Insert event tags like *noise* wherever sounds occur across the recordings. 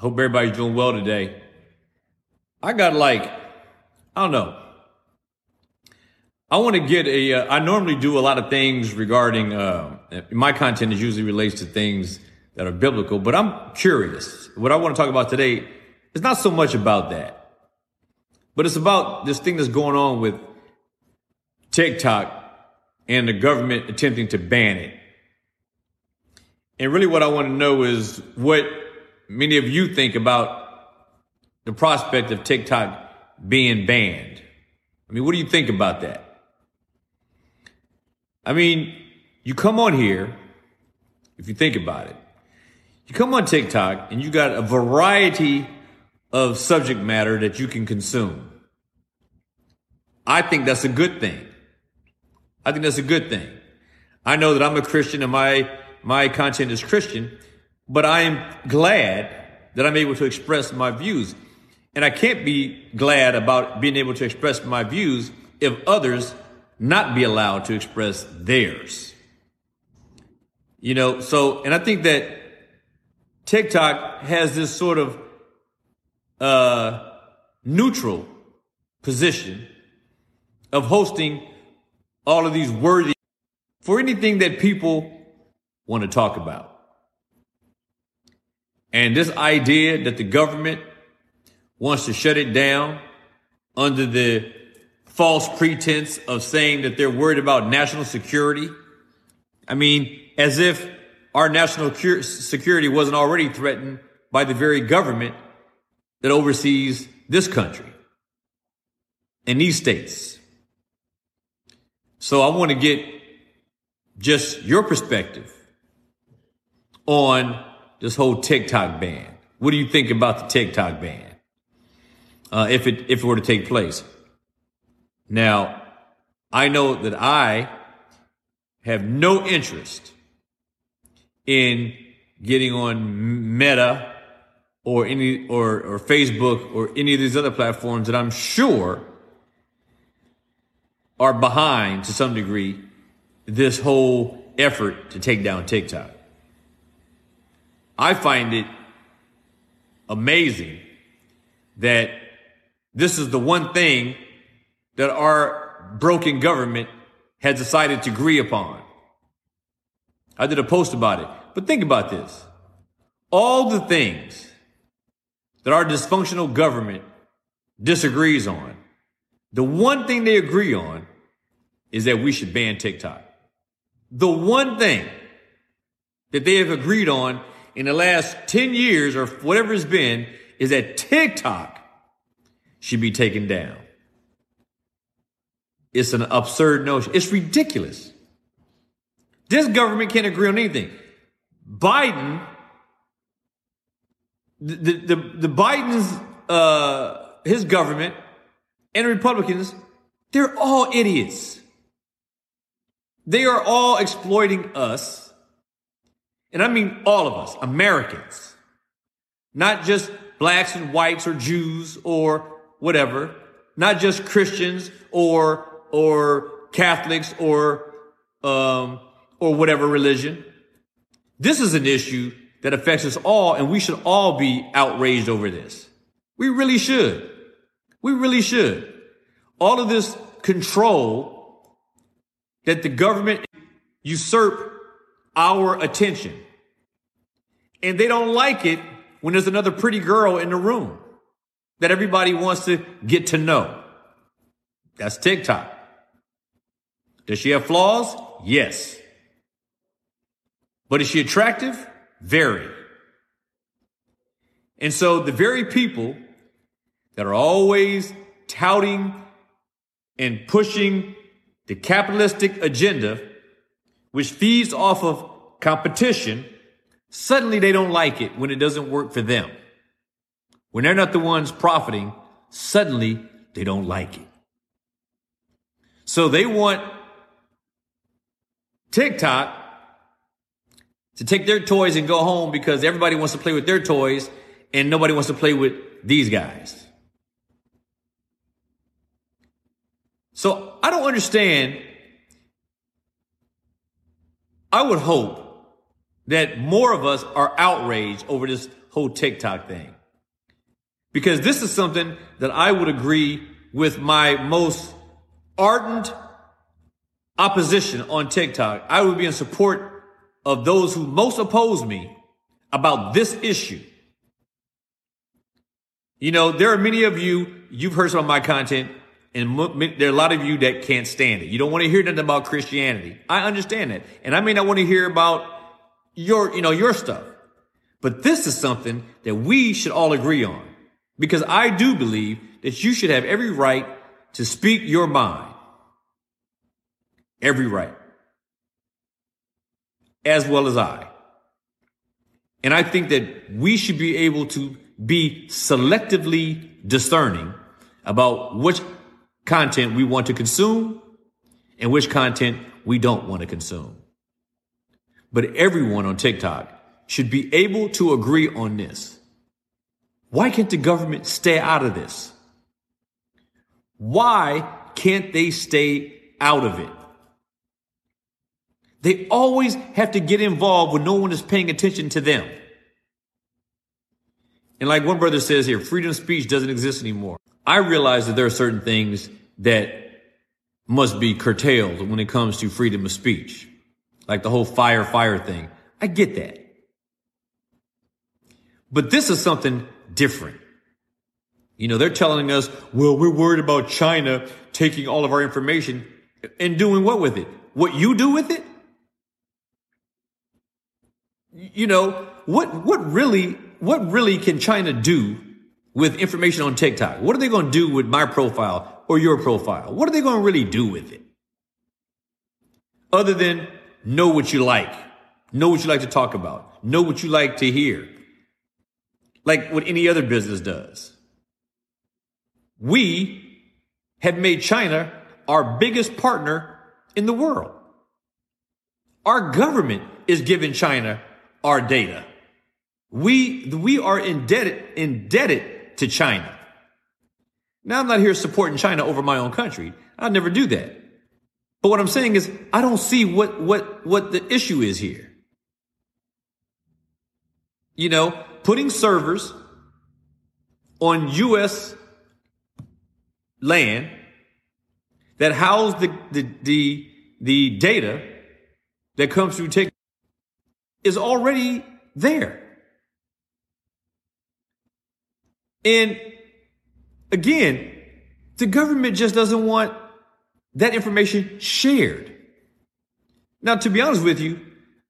Hope everybody's doing well today. I got like, I don't know. I want to get a. Uh, I normally do a lot of things regarding, uh, my content is usually relates to things that are biblical, but I'm curious. What I want to talk about today is not so much about that, but it's about this thing that's going on with TikTok and the government attempting to ban it. And really what I want to know is what many of you think about the prospect of TikTok being banned. I mean, what do you think about that? I mean, you come on here, if you think about it, you come on TikTok and you got a variety of subject matter that you can consume. I think that's a good thing. I think that's a good thing. I know that I'm a Christian and my, my content is Christian, but I am glad that I'm able to express my views. And I can't be glad about being able to express my views if others not be allowed to express theirs. You know, so, and I think that TikTok has this sort of, uh, neutral position of hosting all of these worthy for anything that people want to talk about. And this idea that the government wants to shut it down under the false pretense of saying that they're worried about national security. I mean, as if our national security wasn't already threatened by the very government that oversees this country and these states. So I want to get just your perspective on this whole TikTok ban. What do you think about the TikTok ban? Uh, if it if it were to take place. Now, I know that I have no interest in getting on Meta or any or or Facebook or any of these other platforms that I'm sure are behind to some degree this whole effort to take down TikTok. I find it amazing that this is the one thing that our broken government has decided to agree upon. I did a post about it, but think about this. All the things that our dysfunctional government disagrees on, the one thing they agree on is that we should ban TikTok. The one thing that they have agreed on in the last 10 years or whatever it's been is that TikTok should be taken down. It's an absurd notion. It's ridiculous. This government can't agree on anything. Biden, the, the, the Biden's, uh, his government and Republicans, they're all idiots. They are all exploiting us. And I mean all of us, Americans, not just blacks and whites or Jews or whatever, not just Christians or, or Catholics or, um, or whatever religion. This is an issue that affects us all and we should all be outraged over this. We really should. We really should. All of this control that the government usurp our attention. And they don't like it when there's another pretty girl in the room that everybody wants to get to know. That's TikTok. Does she have flaws? Yes. But is she attractive? Very. And so the very people that are always touting and pushing the capitalistic agenda, which feeds off of competition, suddenly they don't like it when it doesn't work for them. When they're not the ones profiting, suddenly they don't like it. So they want TikTok to take their toys and go home because everybody wants to play with their toys and nobody wants to play with these guys. So I don't understand. I would hope that more of us are outraged over this whole TikTok thing. Because this is something that I would agree with my most ardent opposition on TikTok. I would be in support of those who most oppose me about this issue. You know, there are many of you, you've heard some of my content, and there are a lot of you that can't stand it. You don't want to hear nothing about Christianity. I understand that. And I may not want to hear about your, you know, your stuff. But this is something that we should all agree on. Because I do believe that you should have every right to speak your mind. Every right. As well as I. And I think that we should be able to be selectively discerning about which content we want to consume and which content we don't want to consume. But everyone on TikTok should be able to agree on this. Why can't the government stay out of this? Why can't they stay out of it? They always have to get involved when no one is paying attention to them. And like one brother says here, freedom of speech doesn't exist anymore. I realize that there are certain things that must be curtailed when it comes to freedom of speech, like the whole fire, fire thing. I get that. But this is something different. You know, they're telling us, well, we're worried about China taking all of our information and doing what with it? What you do with it? You know, what, what really what really can China do with information on TikTok? What are they going to do with my profile or your profile? What are they going to really do with it? Other than know what you like, know what you like to talk about, know what you like to hear, like what any other business does. We have made China our biggest partner in the world. Our government is giving China our data. We, we are indebted, indebted to China. Now I'm not here supporting China over my own country. I'd never do that. But what I'm saying is I don't see what, what, what the issue is here. You know, putting servers on U.S. land that house the, the, the, the data that comes through TikTok is already there. And again, the government just doesn't want that information shared. Now, to be honest with you,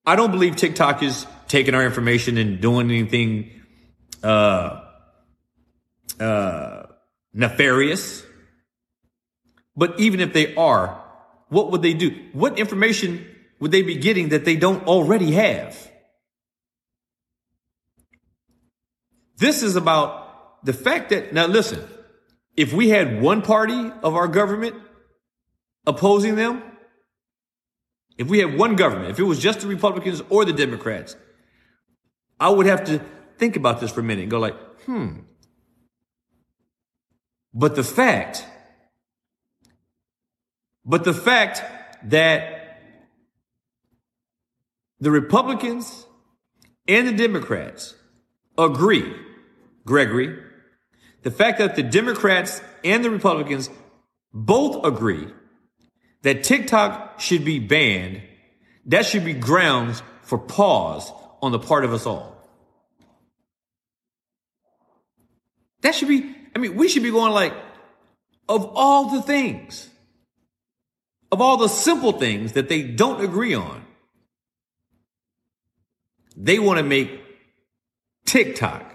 I don't believe TikTok is taking our information and doing anything uh, uh, nefarious. But even if they are, what would they do? What information would they be getting that they don't already have? This is about the fact that, now listen, if we had one party of our government opposing them, if we had one government, if it was just the Republicans or the Democrats, I would have to think about this for a minute and go like, hmm. But the fact, but the fact that the Republicans and the Democrats agree, Gregory, the fact that the Democrats and the Republicans both agree that TikTok should be banned, that should be grounds for pause on the part of us all. That should be, I mean, we should be going like, of all the things, of all the simple things that they don't agree on, they want to make TikTok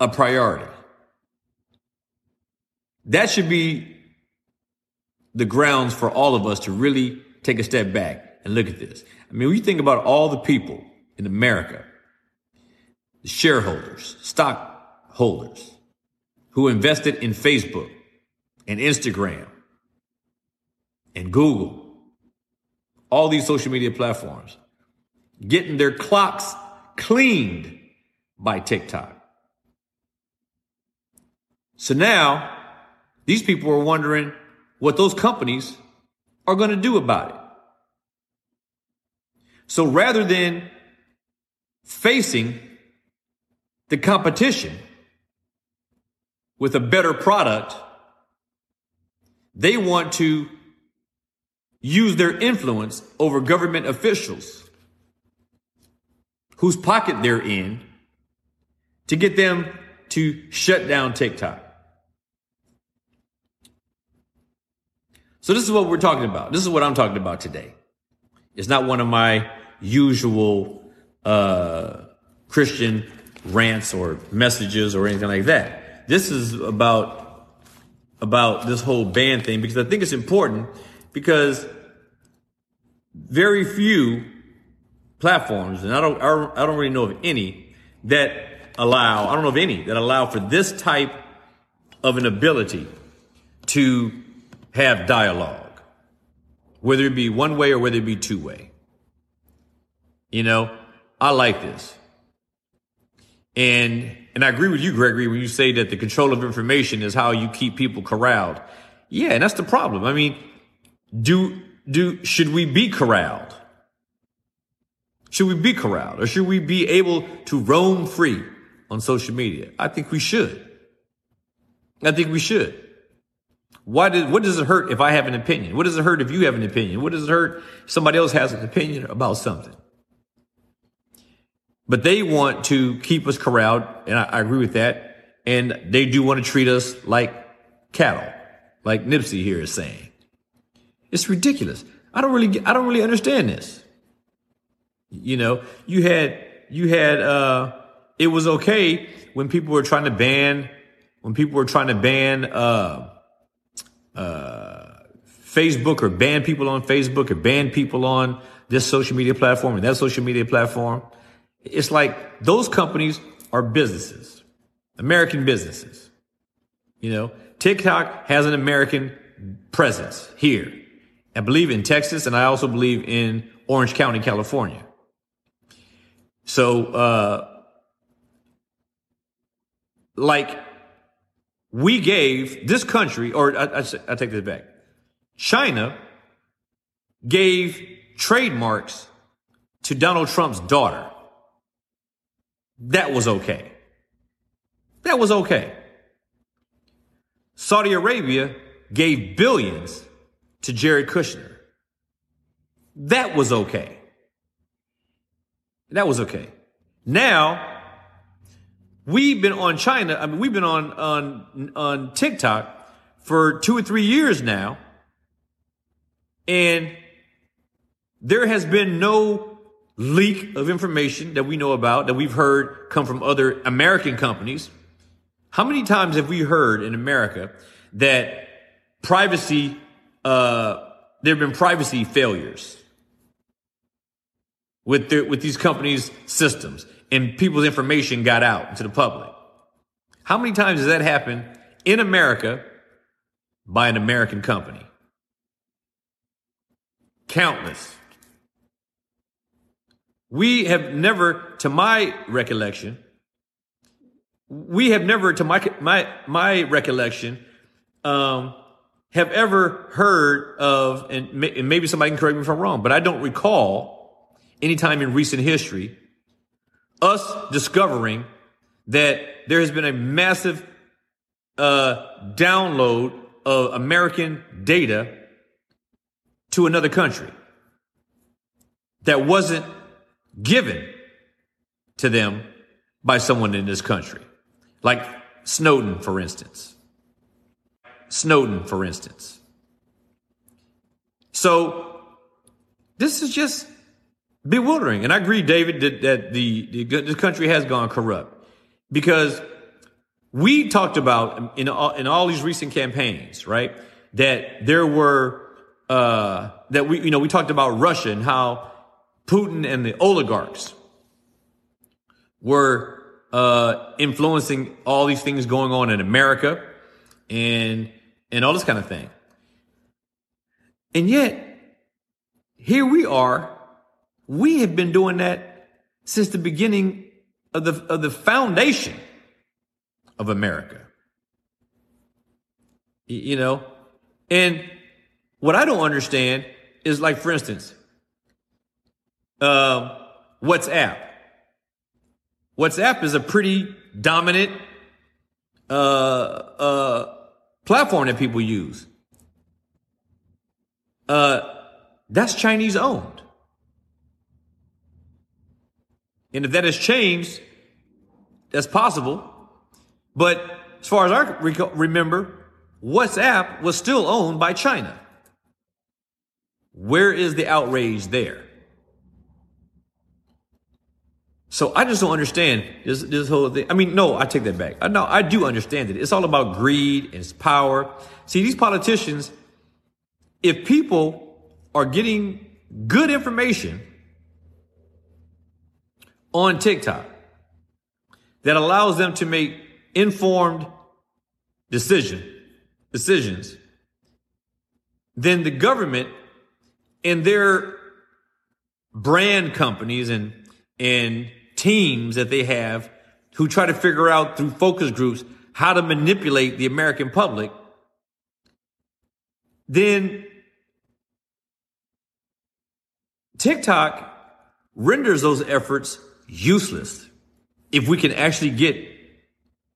a priority. That should be the grounds for all of us to really take a step back and look at this. I mean, when you think about all the people in America, the shareholders, stockholders who invested in Facebook and Instagram and Google, all these social media platforms, getting their clocks cleaned by TikTok. So now these people are wondering what those companies are going to do about it. So rather than facing the competition with a better product, they want to use their influence over government officials whose pocket they're in to get them to shut down TikTok. So this is what we're talking about. This is what I'm talking about today. It's not one of my usual uh, Christian rants or messages or anything like that. This is about about this whole ban thing because I think it's important because very few platforms, and I don't, I don't, I don't really know of any that allow, I don't know of any that allow for this type of an ability to have dialogue, whether it be one way or whether it be two way. You know, I like this. And and I agree with you, Gregory, when you say that the control of information is how you keep people corralled. Yeah, and that's the problem. I mean, do do should we be corralled? Should we be corralled, or should we be able to roam free on social media? I think we should. I think we should. Why did, what does it hurt if I have an opinion? What does it hurt if you have an opinion? What does it hurt if somebody else has an opinion about something? But they want to keep us corralled, and I, I agree with that. And they do want to treat us like cattle, like Nipsey here is saying. It's ridiculous. I don't really, I don't really understand this. You know, you had, you had, uh, it was okay when people were trying to ban, when people were trying to ban, uh, uh, Facebook or ban people on Facebook or ban people on this social media platform and that social media platform. It's like those companies are businesses, American businesses. You know, TikTok has an American presence here. I believe in Texas and I also believe in Orange County, California. So, uh, like we gave this country, or I, I, take this back. China gave trademarks to Donald Trump's daughter. That was okay. That was okay. Saudi Arabia gave billions to Jared Kushner. That was okay. That was okay. Now, we've been on China, I mean, we've been on, on, on TikTok for two or three years now. And there has been no leak of information that we know about that we've heard come from other American companies. How many times have we heard in America that privacy, uh, there have been privacy failures with their, with these companies' systems and people's information got out to the public? How many times has that happened in America by an American company? Countless. We have never, to my recollection, we have never, to my my my recollection, um, have ever heard of, and, may, and maybe somebody can correct me if I'm wrong, but I don't recall any time in recent history us discovering that there has been a massive uh, download of American data to another country that wasn't given to them by someone in this country. Like Snowden, for instance. Snowden, for instance. So this is just bewildering. And I agree, David, that, that the, the, country has gone corrupt because we talked about in all, in all these recent campaigns, right? That there were, uh, that we, you know, we talked about Russia and how Putin and the oligarchs were uh, influencing all these things going on in America and and all this kind of thing. And yet, here we are. We have been doing that since the beginning of the of the foundation of America. You know, and what I don't understand is like, for instance, uh, WhatsApp. WhatsApp is a pretty dominant uh, uh, platform that people use. Uh, that's Chinese owned. And if that has changed, that's possible. But as far as I remember, WhatsApp was still owned by China. Where is the outrage there? So I just don't understand this, this whole thing. I mean, no, I take that back. I know I do understand it. It's all about greed and it's power. See, these politicians, if people are getting good information on TikTok that allows them to make informed decision, decisions, then the government and their brand companies and, and teams that they have who try to figure out through focus groups how to manipulate the American public, then TikTok renders those efforts useless if we can actually get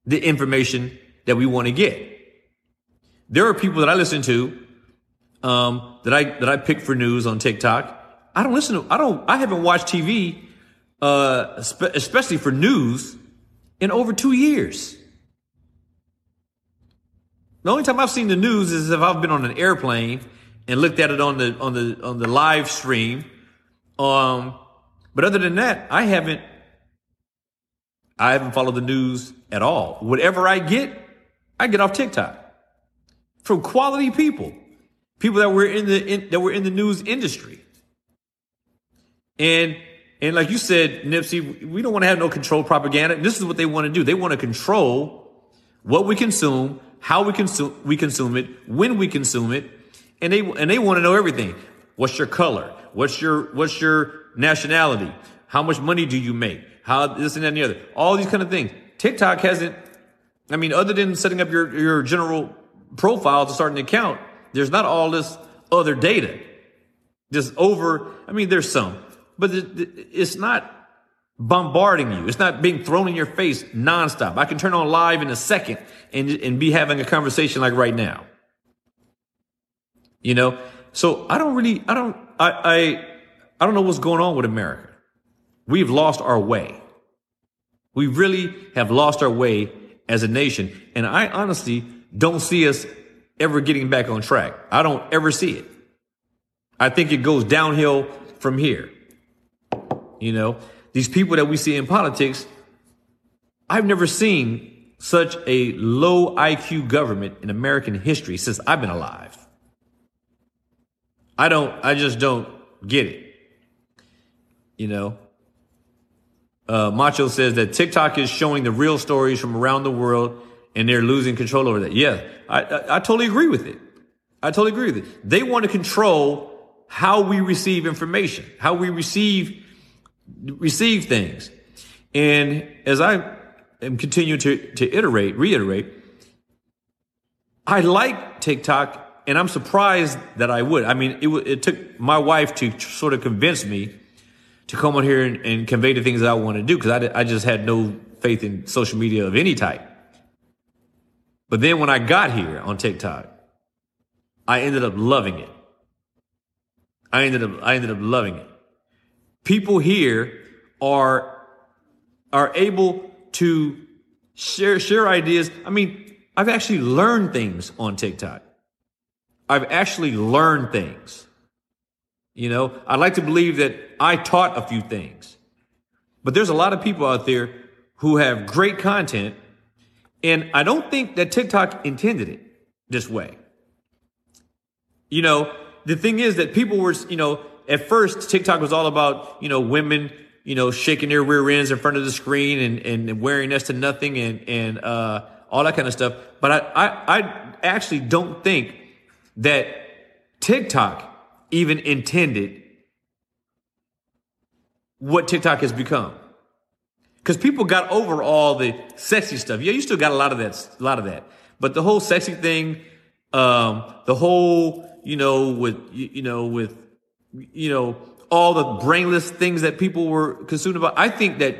the information that we want to get. There are people that I listen to um, that I that I pick for news on TikTok. I don't listen to. I don't. I haven't watched TV, uh, especially for news, in over two years. The only time I've seen the news is if I've been on an airplane and looked at it on the on the on the live stream. Um, but other than that, I haven't I haven't followed the news at all. Whatever I get, I get off TikTok from quality people, people that were in the in, that were in the news industry. And and like you said, Nipsey, we don't want to have no control propaganda. And This is what they want to do. They want to control what we consume, how we consume we consume it, when we consume it, and they and they want to know everything. What's your color? What's your what's your nationality? How much money do you make? how this and that and the other, all these kind of things. TikTok hasn't, I mean, other than setting up your, your general profile to start an account, there's not all this other data. Just over, I mean, there's some, but it's not bombarding you. It's not being thrown in your face nonstop. I can turn on live in a second and, and be having a conversation like right now. You know? So I don't really, I don't, I, I, I don't know what's going on with America. We've lost our way. We really have lost our way as a nation. And I honestly don't see us ever getting back on track. I don't ever see it. I think it goes downhill from here. You know, these people that we see in politics, I've never seen such a low IQ government in American history since I've been alive. I don't, I just don't get it. You know, uh, Macho says that TikTok is showing the real stories from around the world and they're losing control over that. Yeah, I, I, I totally agree with it. I totally agree with it. They want to control how we receive information, how we receive, receive things. And as I am continuing to, to iterate, reiterate, I like TikTok and I'm surprised that I would. I mean, it, it took my wife to sort of convince me to come on here and, and convey the things that I want to do because I, I just had no faith in social media of any type. But then when I got here on TikTok, I ended up loving it. I ended up, I ended up loving it. People here are, are able to share, share ideas. I mean, I've actually learned things on TikTok. I've actually learned things. You know, I'd like to believe that I taught a few things, but there's a lot of people out there who have great content. And I don't think that TikTok intended it this way. You know, the thing is that people were, you know, at first TikTok was all about, you know, women, you know, shaking their rear ends in front of the screen and, and wearing next to nothing and, and, uh, all that kind of stuff. But I, I, I actually don't think that TikTok even intended what TikTok has become. Because people got over all the sexy stuff. Yeah, you still got a lot of that, a lot of that. But the whole sexy thing, um, the whole, you know, with, you know, with, you know, all the brainless things that people were consumed about. I think that,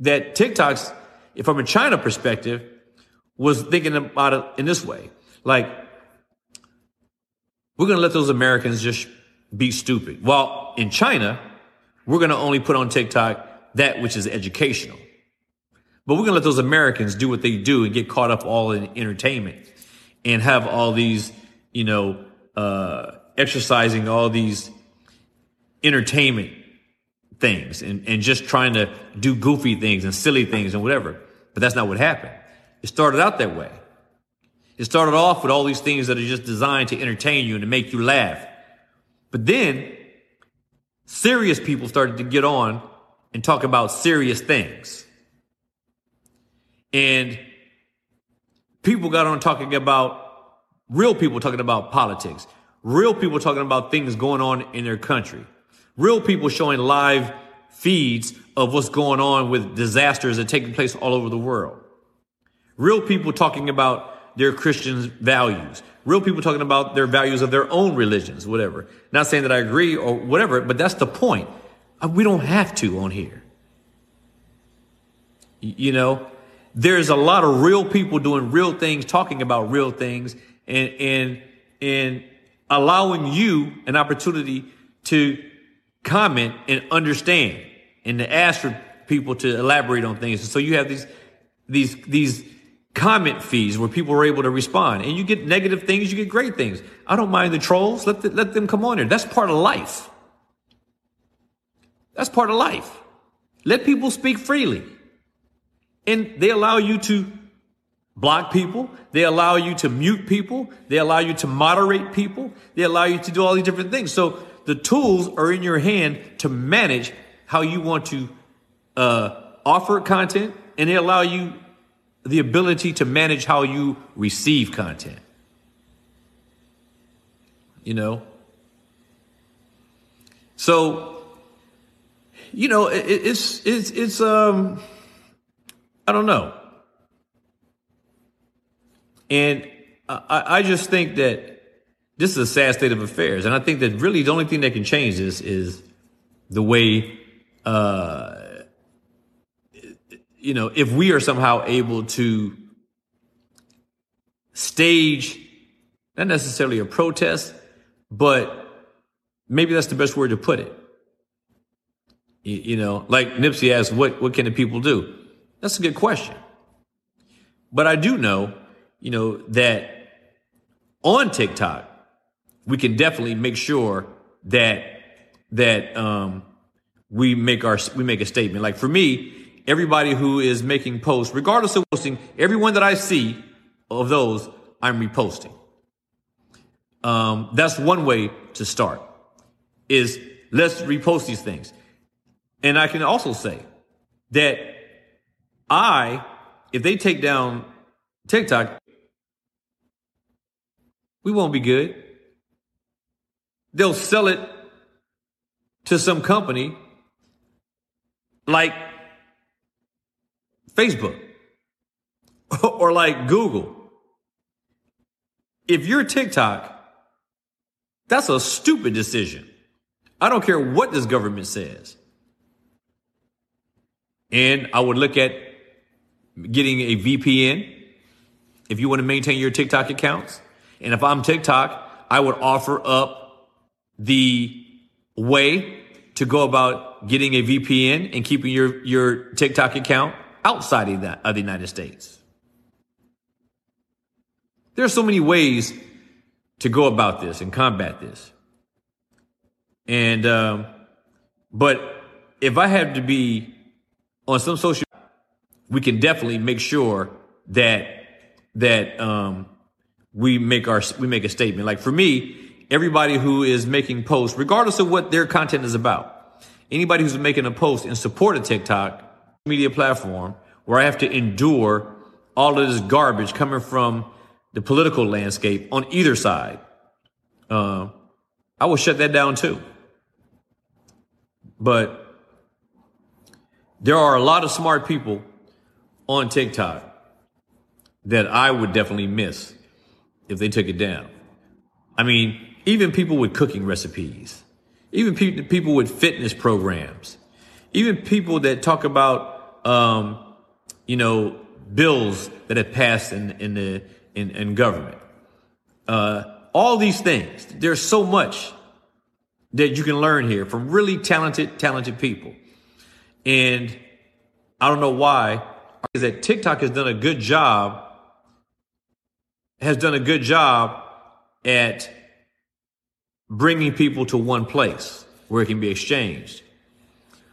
that TikTok's if from a China perspective, was thinking about it in this way. Like, we're going to let those Americans just be stupid. Well, in China, we're going to only put on TikTok that which is educational. But we're going to let those Americans do what they do and get caught up all in entertainment and have all these, you know, uh, exercising all these entertainment things and, and just trying to do goofy things and silly things and whatever. But that's not what happened. It started out that way. It started off with all these things that are just designed to entertain you and to make you laugh. But then serious people started to get on and talk about serious things. And people got on talking about real people talking about politics, real people talking about things going on in their country, real people showing live feeds of what's going on with disasters that are taking place all over the world. Real people talking about their Christian values. Real people talking about their values of their own religions, whatever. Not saying that I agree or whatever, but that's the point. Uh, we don't have to on here. You know, there's a lot of real people doing real things, talking about real things, and and and allowing you an opportunity to comment and understand and to ask for people to elaborate on things. So you have these these these comment feeds where people are able to respond. And you get negative things, you get great things. I don't mind the trolls. Let, the, let them come on there. That's part of life. That's part of life. Let people speak freely. And they allow you to block people. They allow you to mute people. They allow you to moderate people. They allow you to do all these different things. So the tools are in your hand to manage how you want to uh, offer content, and they allow you the ability to manage how you receive content. You know? So, you know, it, it's, it's, it's, um, I don't know. And I, I just think that this is a sad state of affairs. And I think that really the only thing that can change this is the way, uh, you know, if we are somehow able to stage, not necessarily a protest, but maybe that's the best word to put it. You, you know, like Nipsey asked, what, what can the people do? That's a good question. But I do know, you know, that on TikTok, we can definitely make sure that, that, um, we make our, we make a statement. Like for me, everybody who is making posts, regardless of posting, everyone that I see of those, I'm reposting. Um, that's one way to start is let's repost these things. And I can also say that I, if they take down TikTok, we won't be good. They'll sell it to some company like Facebook *laughs* or like Google. If you're TikTok, that's a stupid decision. I don't care what this government says. And I would look at getting a VPN if you want to maintain your TikTok accounts. And if I'm TikTok, I would offer up the way to go about getting a VPN and keeping your, your TikTok account outside of, the United States. There are so many ways to go about this and combat this. And, um, but if I have to be on some social, we can definitely make sure that, that, um, we make our, we make a statement. Like for me, everybody who is making posts, regardless of what their content is about, anybody who's making a post in support of TikTok, media platform where I have to endure all of this garbage coming from the political landscape on either side, uh, I will shut that down too. But there are a lot of smart people on TikTok that I would definitely miss if they took it down. I mean, even people with cooking recipes, even pe- people with fitness programs, even people that talk about um, you know, bills that have passed in, in the, in, in government. Uh, all these things. There's so much that you can learn here from really talented, talented people. And I don't know why is that TikTok has done a good job, has done a good job at bringing people to one place where it can be exchanged.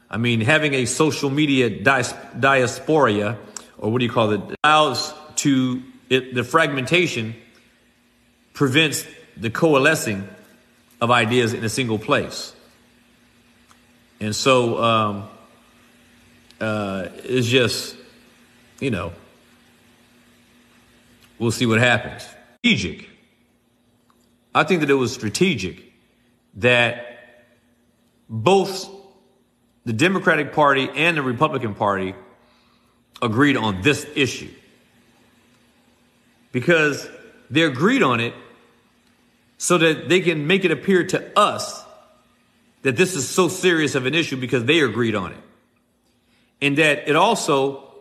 I mean, having a social media diaspora, or what do you call it, allows to it, the fragmentation prevents the coalescing of ideas in a single place. And so um, uh, it's just, you know, we'll see what happens. Strategic. I think that it was strategic that both the Democratic Party and the Republican Party agreed on this issue. Because they agreed on it so that they can make it appear to us that this is so serious of an issue because they agreed on it. And that it also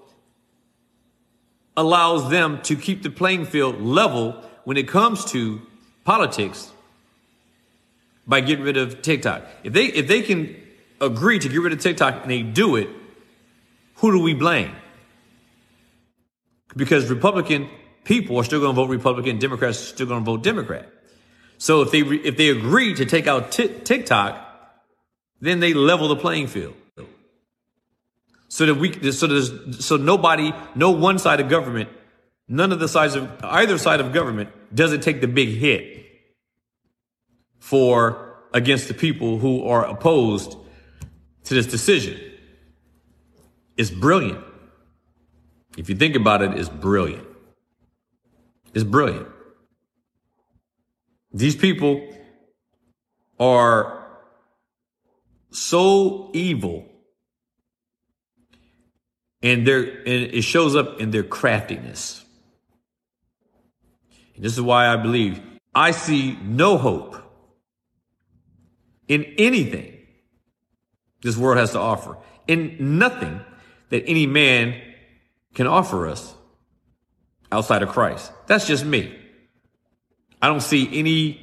allows them to keep the playing field level when it comes to politics by getting rid of TikTok. If they if they can agree to get rid of TikTok and they do it, who do we blame? Because Republican people are still going to vote Republican, Democrats are still going to vote Democrat. So if they if they agree to take out t- TikTok, then they level the playing field. So that we so there's so nobody, no one side of government, none of the sides of either side of government doesn't take the big hit for against the people who are opposed to this decision. It's brilliant. If you think about it, it's brilliant. It's brilliant. These people are so evil and they and it shows up in their craftiness. And this is why I believe I see no hope in anything this world has to offer, and nothing that any man can offer us outside of Christ. That's just me. I don't see any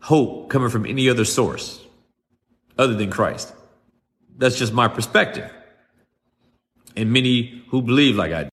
hope coming from any other source other than Christ. That's just my perspective. And many who believe like I do.